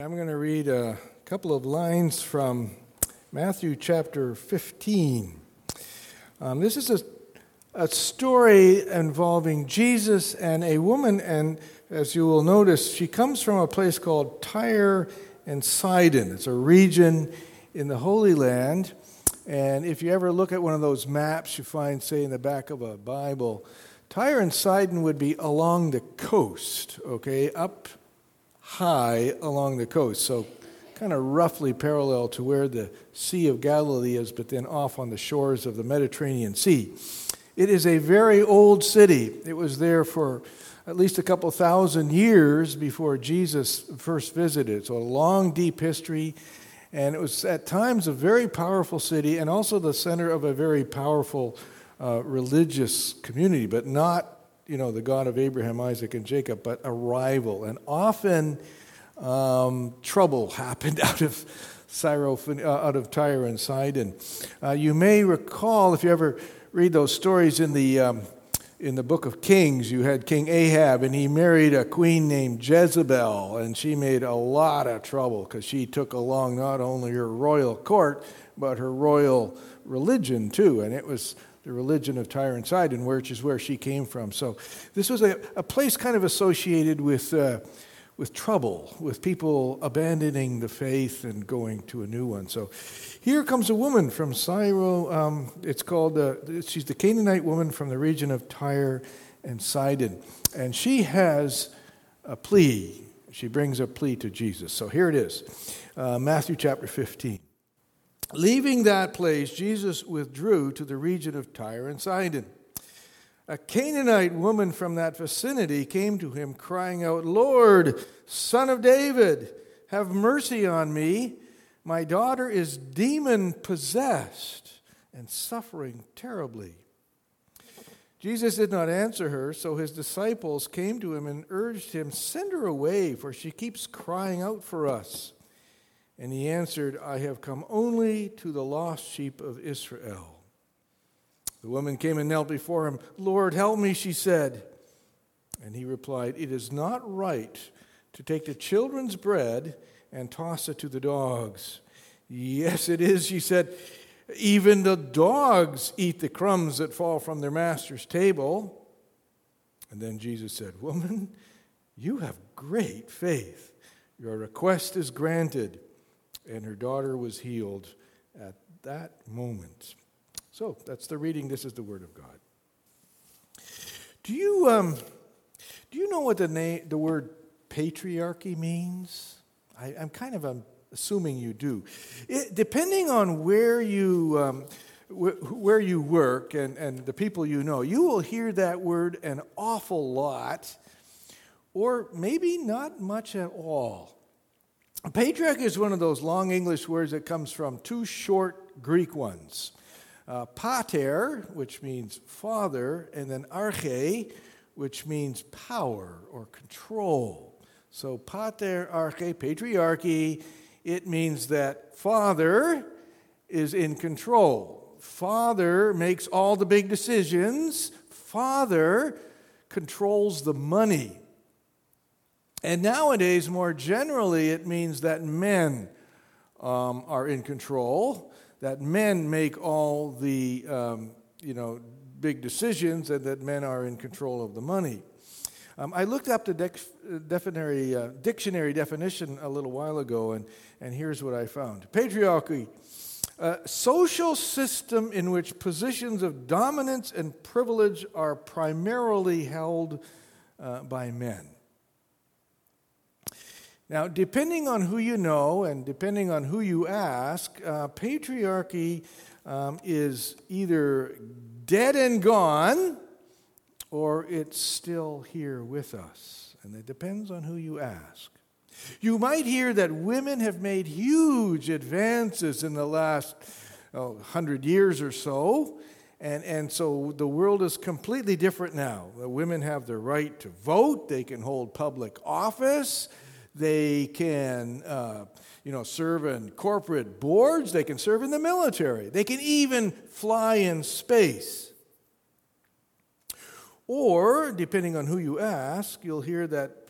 I'm going to read a couple of lines from Matthew chapter 15. Um, this is a, a story involving Jesus and a woman, and as you will notice, she comes from a place called Tyre and Sidon. It's a region in the Holy Land. And if you ever look at one of those maps you find, say, in the back of a Bible, Tyre and Sidon would be along the coast, okay, up high along the coast. So, kind of roughly parallel to where the Sea of Galilee is, but then off on the shores of the Mediterranean Sea. It is a very old city. It was there for at least a couple thousand years before Jesus first visited. So, a long, deep history. And it was at times a very powerful city and also the center of a very powerful uh, religious community, but not you know, the God of Abraham, Isaac, and Jacob, but a rival. And often um, trouble happened out of Syroph- uh, out of Tyre and Sidon. Uh, you may recall, if you ever read those stories in the, um, in the book of Kings, you had King Ahab, and he married a queen named Jezebel, and she made a lot of trouble because she took along not only her royal court, but her royal religion too. And it was the religion of Tyre and Sidon, which is where she came from. So this was a, a place kind of associated with, uh, with trouble, with people abandoning the faith and going to a new one. So here comes a woman from Syro. Um, it's called, uh, she's the Canaanite woman from the region of Tyre and Sidon. And she has a plea. She brings a plea to Jesus. So here it is uh, Matthew chapter 15. Leaving that place, Jesus withdrew to the region of Tyre and Sidon. A Canaanite woman from that vicinity came to him, crying out, Lord, son of David, have mercy on me. My daughter is demon possessed and suffering terribly. Jesus did not answer her, so his disciples came to him and urged him, Send her away, for she keeps crying out for us. And he answered, I have come only to the lost sheep of Israel. The woman came and knelt before him. Lord, help me, she said. And he replied, It is not right to take the children's bread and toss it to the dogs. Yes, it is, she said. Even the dogs eat the crumbs that fall from their master's table. And then Jesus said, Woman, you have great faith. Your request is granted and her daughter was healed at that moment. So that's the reading. This is the Word of God. Do you, um, do you know what the, name, the word patriarchy means? I, am kind of um, assuming you do. It, depending on where you, um, wh- where you work and, and the people you know, you will hear that word an awful lot, or maybe not much at all. Patriarch is one of those long English words that comes from two short Greek ones. Uh, pater, which means father, and then arche, which means power or control. So pater, arche, patriarchy, it means that father is in control. Father makes all the big decisions. Father controls the money. And nowadays, more generally, it means that men um, are in control, that men make all the um, you know, big decisions, and that men are in control of the money. Um, I looked up the dictionary, uh, dictionary definition a little while ago, and, and here's what I found Patriarchy, a social system in which positions of dominance and privilege are primarily held uh, by men. Now, depending on who you know and depending on who you ask, uh, patriarchy um, is either dead and gone or it's still here with us. And it depends on who you ask. You might hear that women have made huge advances in the last hundred years or so. And, and so the world is completely different now. The women have the right to vote, they can hold public office, they can, uh, you know, serve in corporate boards. They can serve in the military. They can even fly in space. Or, depending on who you ask, you'll hear that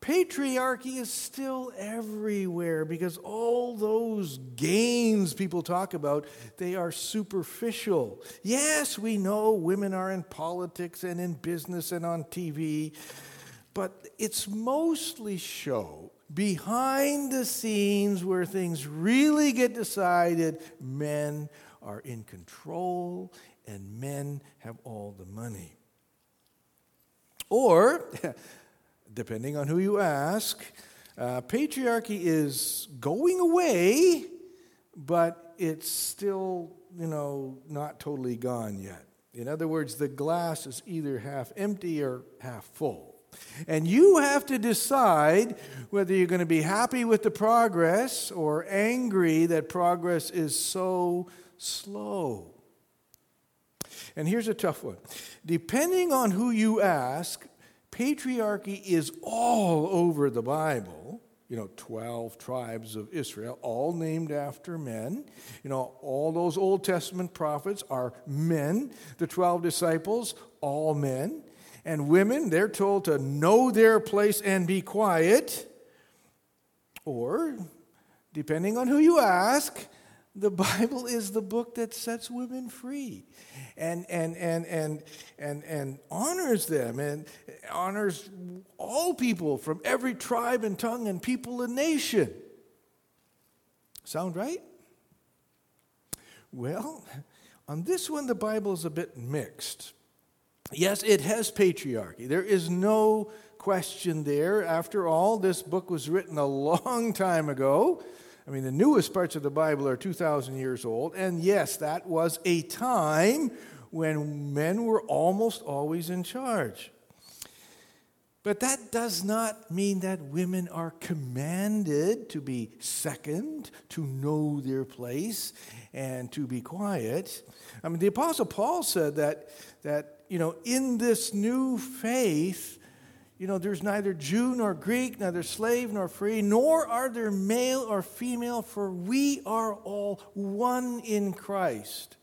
Patriarchy is still everywhere because all those gains people talk about, they are superficial. Yes, we know women are in politics and in business and on TV, but it's mostly show behind the scenes where things really get decided. Men are in control and men have all the money. Or, depending on who you ask, uh, patriarchy is going away, but it's still, you know, not totally gone yet. In other words, the glass is either half empty or half full. And you have to decide whether you're going to be happy with the progress or angry that progress is so slow. And here's a tough one. Depending on who you ask, patriarchy is all over the Bible. You know, 12 tribes of Israel, all named after men. You know, all those Old Testament prophets are men. The 12 disciples, all men. And women, they're told to know their place and be quiet. Or, depending on who you ask, the Bible is the book that sets women free and, and, and, and, and, and honors them and honors all people from every tribe and tongue and people and nation. Sound right? Well, on this one, the Bible is a bit mixed. Yes, it has patriarchy. There is no question there. After all, this book was written a long time ago. I mean, the newest parts of the Bible are 2,000 years old. And yes, that was a time when men were almost always in charge. But that does not mean that women are commanded to be second, to know their place, and to be quiet. I mean, the Apostle Paul said that, that you know, in this new faith, you know, there's neither Jew nor Greek, neither slave nor free, nor are there male or female, for we are all one in Christ.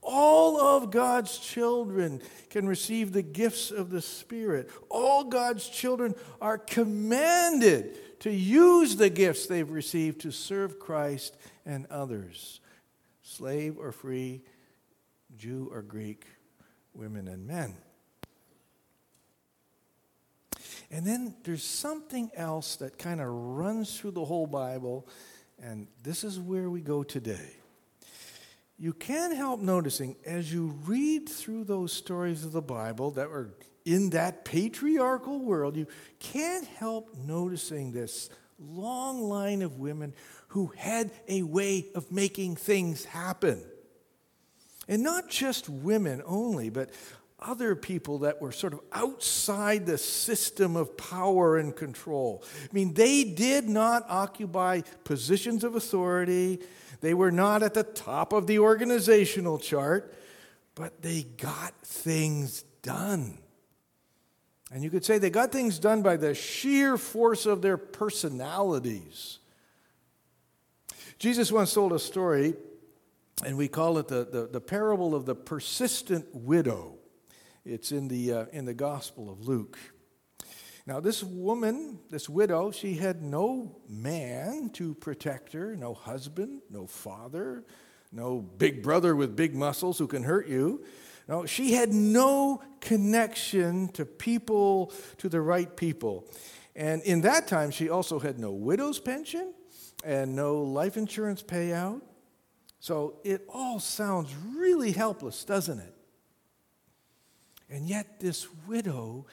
All of God's children can receive the gifts of the Spirit. All God's children are commanded to use the gifts they've received to serve Christ and others, slave or free, Jew or Greek, women and men. And then there's something else that kind of runs through the whole Bible, and this is where we go today. You can't help noticing as you read through those stories of the Bible that were in that patriarchal world, you can't help noticing this long line of women who had a way of making things happen. And not just women only, but other people that were sort of outside the system of power and control. I mean, they did not occupy positions of authority, they were not at the top of the organizational chart, but they got things done. And you could say they got things done by the sheer force of their personalities. Jesus once told a story, and we call it the, the, the parable of the persistent widow. It's in the, uh, in the Gospel of Luke. Now, this woman, this widow, she had no man to protect her, no husband, no father, no big brother with big muscles who can hurt you. No, she had no connection to people, to the right people. And in that time, she also had no widow's pension and no life insurance payout. So it all sounds really helpless, doesn't it? And yet, this widow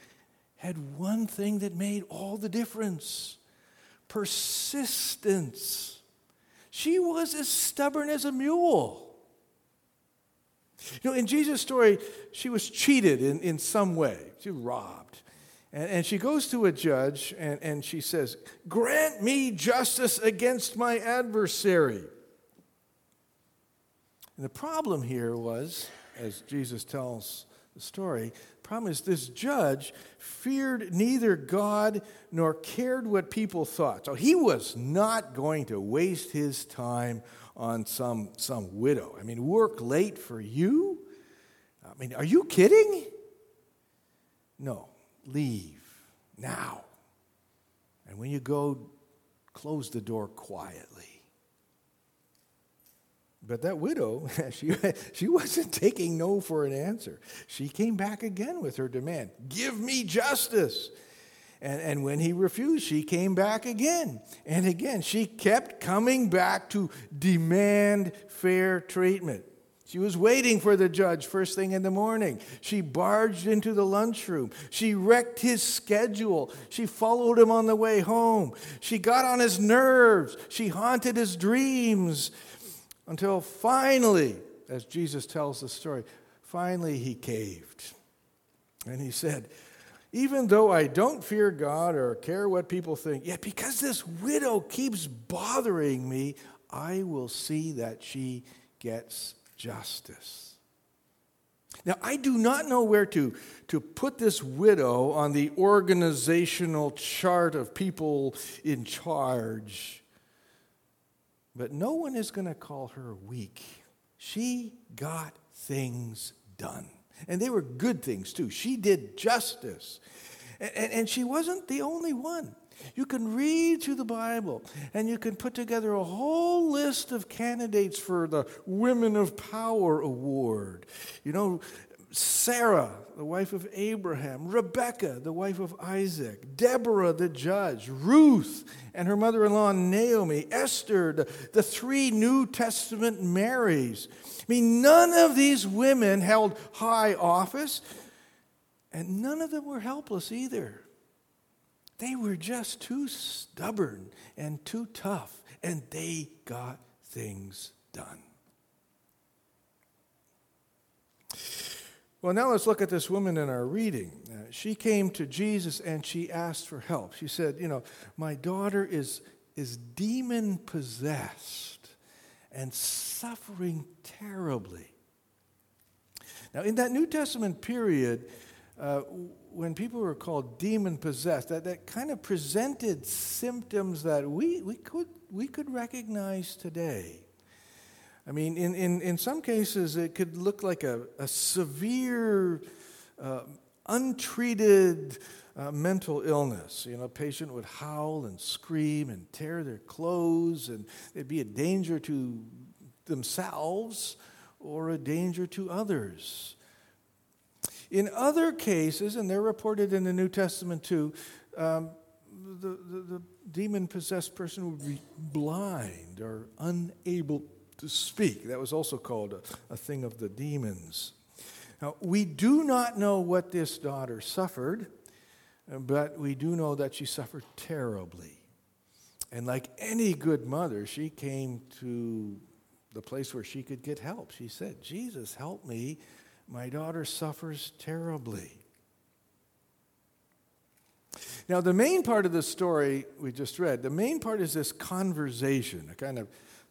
had one thing that made all the difference persistence. She was as stubborn as a mule. You know, in Jesus' story, she was cheated in, in some way, she was robbed. And, and she goes to a judge and, and she says, Grant me justice against my adversary. And the problem here was, as Jesus tells the story. The problem is, this judge feared neither God nor cared what people thought. So he was not going to waste his time on some, some widow. I mean, work late for you? I mean, are you kidding? No, leave now. And when you go, close the door quietly. But that widow, she, she wasn't taking no for an answer. She came back again with her demand Give me justice. And, and when he refused, she came back again and again. She kept coming back to demand fair treatment. She was waiting for the judge first thing in the morning. She barged into the lunchroom. She wrecked his schedule. She followed him on the way home. She got on his nerves. She haunted his dreams until finally, as Jesus tells the story, finally he caved. And he said, Even though I don't fear God or care what people think, yet because this widow keeps bothering me, I will see that she gets justice. Now, I do not know where to, to put this widow on the organizational chart of people in charge. But no one is going to call her weak. She got things done. And they were good things, too. She did justice. And, and she wasn't the only one. You can read through the Bible and you can put together a whole list of candidates for the Women of Power Award. You know, Sarah, the wife of Abraham, Rebecca, the wife of Isaac, Deborah, the judge, Ruth and her mother in law Naomi, Esther, the, the three New Testament Marys. I mean, none of these women held high office, and none of them were helpless either. They were just too stubborn and too tough, and they got things done. Well, now let's look at this woman in our reading. Uh, she came to Jesus and she asked for help. She said, You know, my daughter is, is demon possessed and suffering terribly. Now, in that New Testament period, uh, when people were called demon possessed, that, that kind of presented symptoms that we, we, could, we could recognize today. I mean, in, in, in some cases, it could look like a, a severe, uh, untreated uh, mental illness. You know, a patient would howl and scream and tear their clothes, and it'd be a danger to themselves or a danger to others. In other cases, and they're reported in the New Testament too, um, the, the, the demon possessed person would be blind or unable to speak. That was also called a, a thing of the demons. Now, we do not know what this daughter suffered, but we do know that she suffered terribly. And like any good mother, she came to the place where she could get help. She said, Jesus, help me. My daughter suffers terribly. Now, the main part of the story we just read, the main part is this conversation, a kind of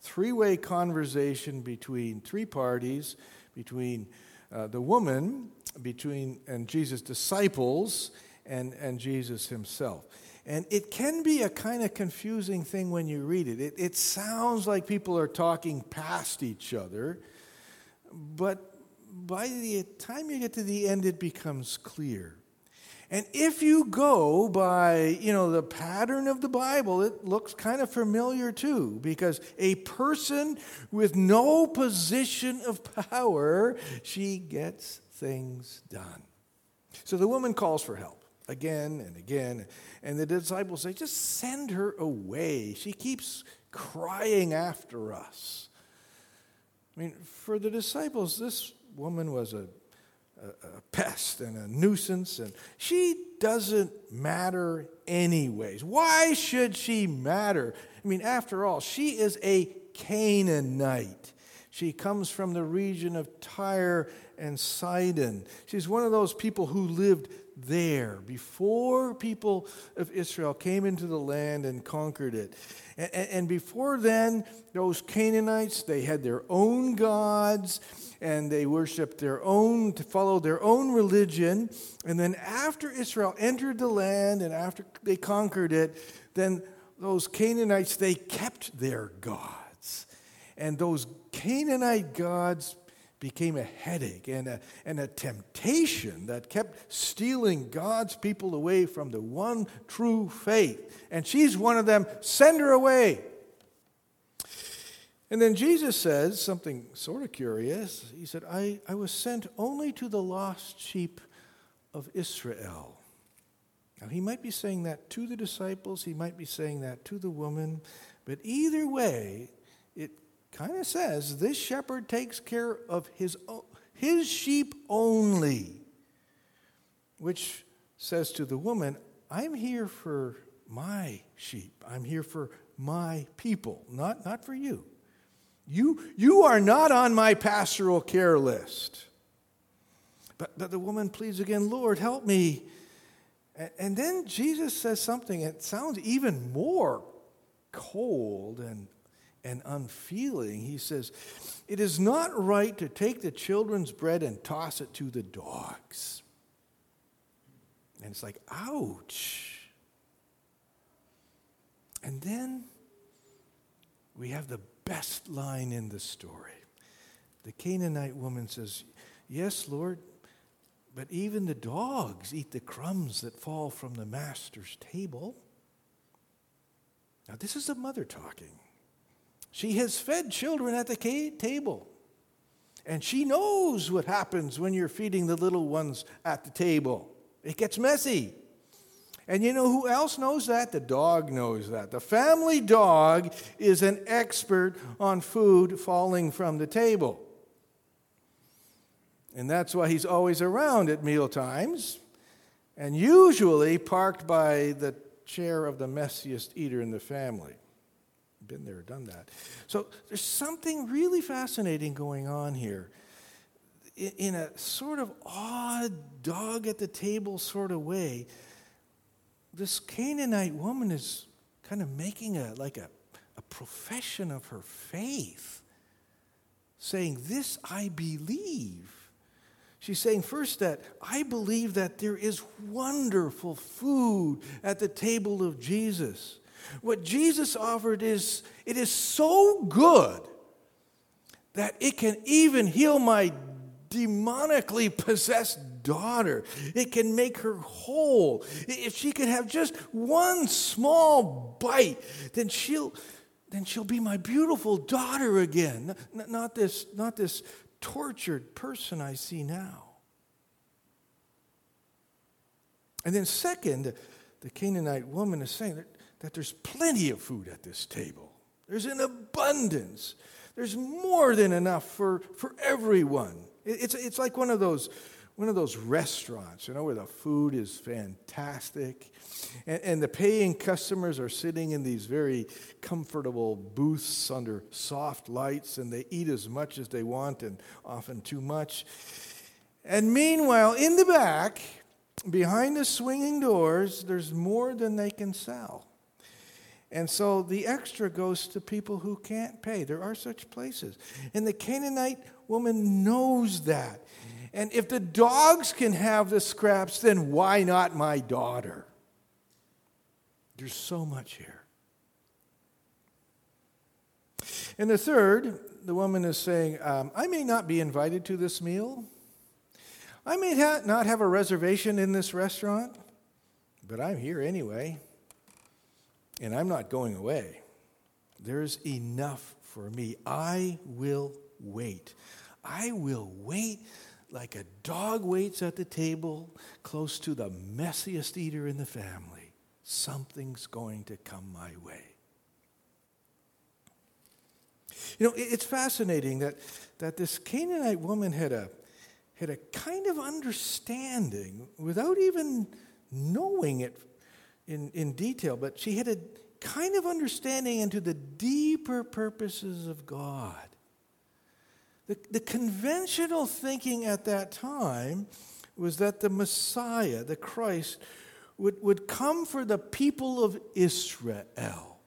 three way conversation between three parties, between uh, the woman, between and Jesus' disciples, and, and Jesus himself. And it can be a kind of confusing thing when you read it. it. It sounds like people are talking past each other, but by the time you get to the end, it becomes clear. And if you go by, you know, the pattern of the Bible, it looks kind of familiar too, because a person with no position of power, she gets things done. So the woman calls for help again and again, and the disciples say, just send her away. She keeps crying after us. I mean, for the disciples, this woman was a a, pest and a nuisance, and she doesn't matter anyways. Why should she matter? I mean, after all, she is a Canaanite. She comes from the region of Tyre and Sidon. She's one of those people who lived there before people of Israel came into the land and conquered it. And, and, before then, those Canaanites, they had their own gods and they worshiped their own, to follow their own religion. And then after Israel entered the land and after they conquered it, then those Canaanites, they kept their gods. And those Canaanite gods became a headache and a, and a temptation that kept stealing God's people away from the one true faith. And she's one of them. Send her away. And then Jesus says something sort of curious. He said, I, I was sent only to the lost sheep of Israel. Now, he might be saying that to the disciples, he might be saying that to the woman, but either way, it kind of says this shepherd takes care of his, his sheep only, which says to the woman, I'm here for my sheep. I'm here for my people, not, not for you. You, you are not on my pastoral care list. But, but the woman pleads again, Lord, help me. And, and then Jesus says something that sounds even more cold and, and unfeeling. He says, It is not right to take the children's bread and toss it to the dogs. And it's like, ouch. And then we have the best line in the story. The Canaanite woman says, Yes, Lord, but even the dogs eat the crumbs that fall from the master's table. Now, this is a mother talking. She has fed children at the table. And she knows what happens when you're feeding the little ones at the table. It gets messy. And you know who else knows that? The dog knows that. The family dog is an expert on food falling from the table. And that's why he's always around at meal times and usually parked by the chair of the messiest eater in the family. Been there, done that. So there's something really fascinating going on here. In a sort of odd dog at the table sort of way, this Canaanite woman is kind of making a like a, a profession of her faith, saying, This I believe. She's saying first that I believe that there is wonderful food at the table of Jesus. What Jesus offered is it is so good that it can even heal my demonically possessed daughter. It can make her whole. If she could have just one small bite, then she'll then she'll be my beautiful daughter again. Not this, not this tortured person I see now. And then, second, the Canaanite woman is saying that, that there's plenty of food at this table, there's an abundance, there's more than enough for, for everyone. It's, it's like one of those one of those restaurants, you know, where the food is fantastic. And, and, the paying customers are sitting in these very comfortable booths under soft lights, and they eat as much as they want and often too much. And meanwhile, in the back, behind the swinging doors, there's more than they can sell. And so the extra goes to people who can't pay. There are such places. And the Canaanite woman knows that. And if the dogs can have the scraps, then why not my daughter? There's so much here. And the third, the woman is saying, um, I may not be invited to this meal. I may ha- not have a reservation in this restaurant, but I'm here anyway. And I'm not going away. There's enough for me. I will wait. I will wait like a dog waits at the table close to the messiest eater in the family. Something's going to come my way. You know, it's fascinating that, that this Canaanite woman had a, had a kind of understanding without even knowing it in, in detail, but she had a kind of understanding into the deeper purposes of God. The, the conventional thinking at that time was that the Messiah, the Christ, would, would come for the people of Israel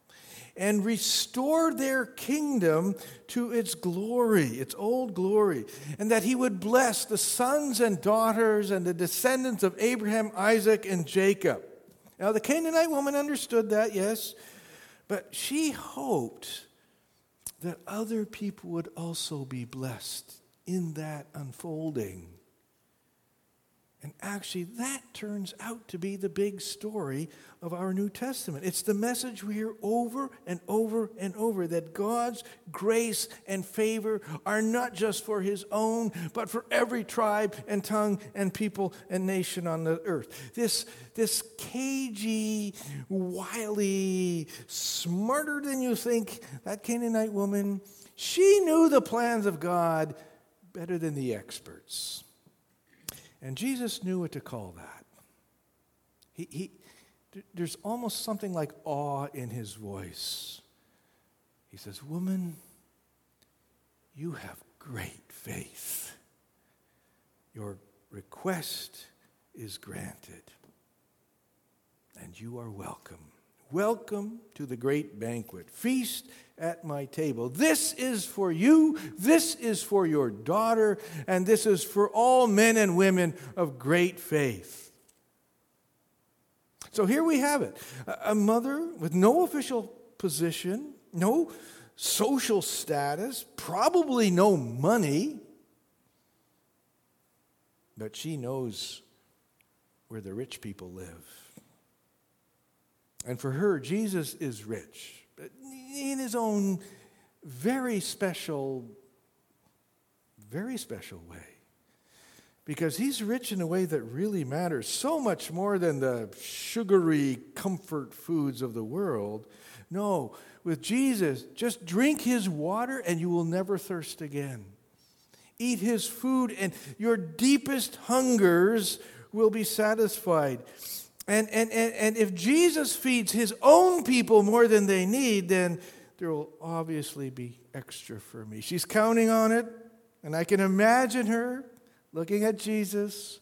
and restore their kingdom to its glory, its old glory, and that he would bless the sons and daughters and the descendants of Abraham, Isaac, and Jacob. Now, the Canaanite woman understood that, yes, but she hoped that other people would also be blessed in that unfolding. And actually, that turns out to be the big story of our New Testament. It's the message we hear over and over and over that God's grace and favor are not just for His own, but for every tribe and tongue and people and nation on the earth. This, this cagey, wily, smarter than you think, that Canaanite woman, she knew the plans of God better than the experts. And Jesus knew what to call that. He, he, there's almost something like awe in his voice. He says, Woman, you have great faith. Your request is granted, and you are welcome. Welcome to the great banquet. Feast at my table. This is for you, this is for your daughter, and this is for all men and women of great faith. So here we have it a mother with no official position, no social status, probably no money, but she knows where the rich people live. And for her, Jesus is rich in his own very special, very special way. Because he's rich in a way that really matters, so much more than the sugary comfort foods of the world. No, with Jesus, just drink his water and you will never thirst again. Eat his food and your deepest hungers will be satisfied. And, and, and, and if Jesus feeds his own people more than they need, then there will obviously be extra for me. She's counting on it, and I can imagine her looking at Jesus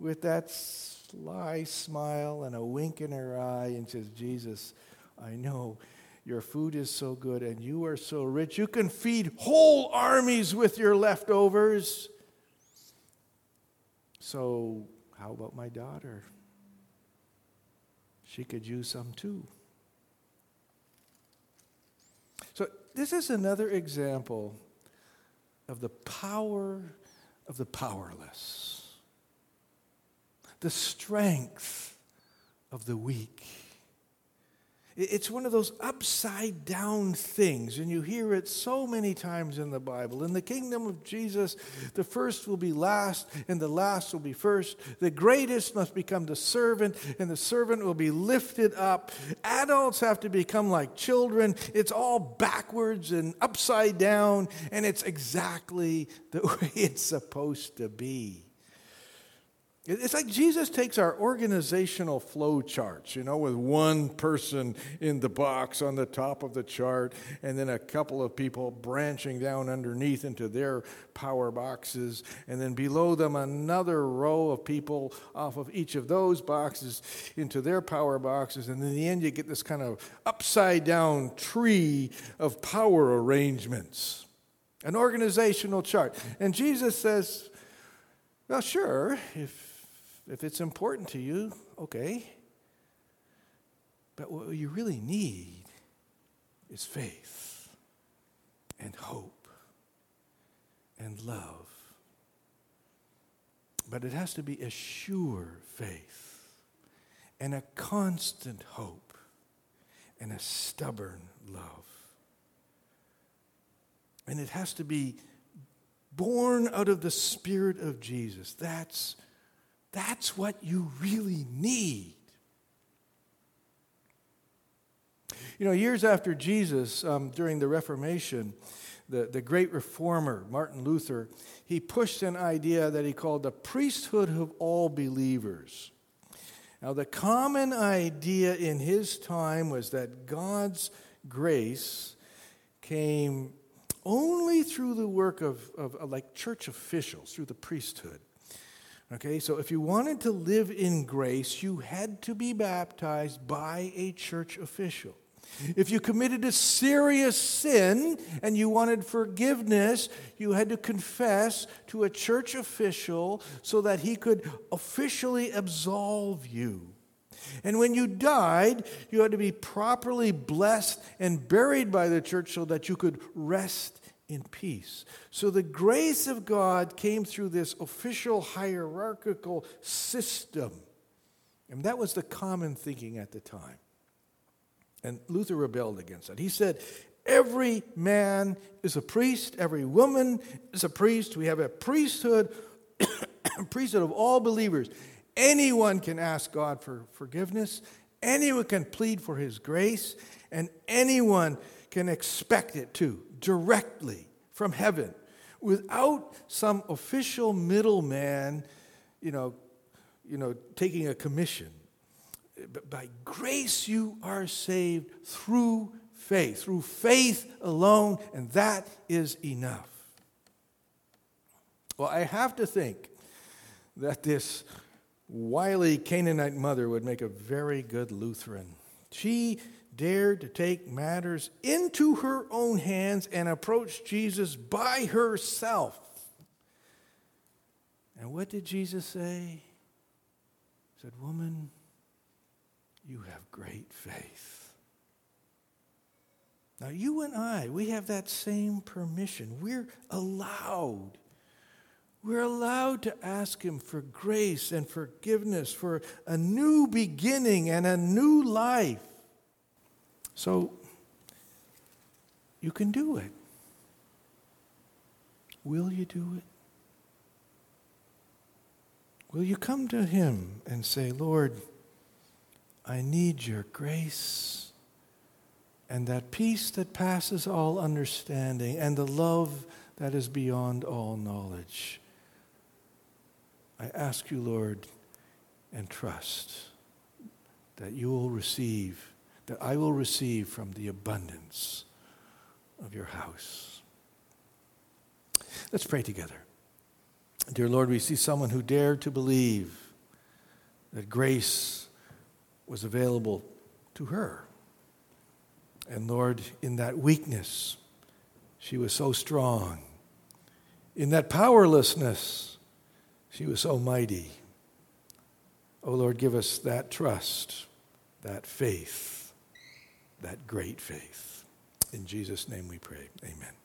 with that sly smile and a wink in her eye and says, Jesus, I know your food is so good and you are so rich. You can feed whole armies with your leftovers. So, how about my daughter? She could use some too. So, this is another example of the power of the powerless, the strength of the weak. It's one of those upside down things, and you hear it so many times in the Bible. In the kingdom of Jesus, the first will be last, and the last will be first. The greatest must become the servant, and the servant will be lifted up. Adults have to become like children. It's all backwards and upside down, and it's exactly the way it's supposed to be. It's like Jesus takes our organizational flow charts, you know, with one person in the box on the top of the chart, and then a couple of people branching down underneath into their power boxes, and then below them another row of people off of each of those boxes into their power boxes, and in the end, you get this kind of upside down tree of power arrangements, an organizational chart. And Jesus says, well, sure, if if it's important to you, okay. But what you really need is faith and hope and love. But it has to be a sure faith and a constant hope and a stubborn love. And it has to be born out of the Spirit of Jesus. That's that's what you really need. You know, years after Jesus, um, during the Reformation, the, the great reformer, Martin Luther, he pushed an idea that he called the priesthood of all believers. Now, the common idea in his time was that God's grace came only through the work of, of, of like church officials, through the priesthood. Okay, so if you wanted to live in grace, you had to be baptized by a church official. If you committed a serious sin and you wanted forgiveness, you had to confess to a church official so that he could officially absolve you. And when you died, you had to be properly blessed and buried by the church so that you could rest in peace. So the grace of God came through this official hierarchical system. And that was the common thinking at the time. And Luther rebelled against that. He said, Every man is a priest, every woman is a priest. We have a priesthood, a priesthood of all believers. Anyone can ask God for forgiveness, anyone can plead for his grace, and anyone can expect it too, directly from heaven, without some official middleman, you know, you know, taking a commission. But by grace you are saved through faith, through faith alone, and that is enough. Well, I have to think that this wily Canaanite mother would make a very good Lutheran. She dared to take matters into her own hands and approach Jesus by herself. And what did Jesus say? He said, Woman, you have great faith. Now, you and I, we have that same permission. We're allowed. We're allowed to ask Him for grace and forgiveness, for a new beginning and a new life. So, you can do it. Will you do it? Will you come to Him and say, Lord, I need your grace? and that peace that passes all understanding, and the love that is beyond all knowledge. I ask you, Lord, and trust that you will receive, that I will receive from the abundance of your house. Let's pray together. Dear Lord, we see someone who dared to believe that grace was available to her. And Lord, in that weakness, she was so strong. In that powerlessness, she was so mighty. Oh Lord, give us that trust, that faith, that great faith. In Jesus' name we pray. Amen.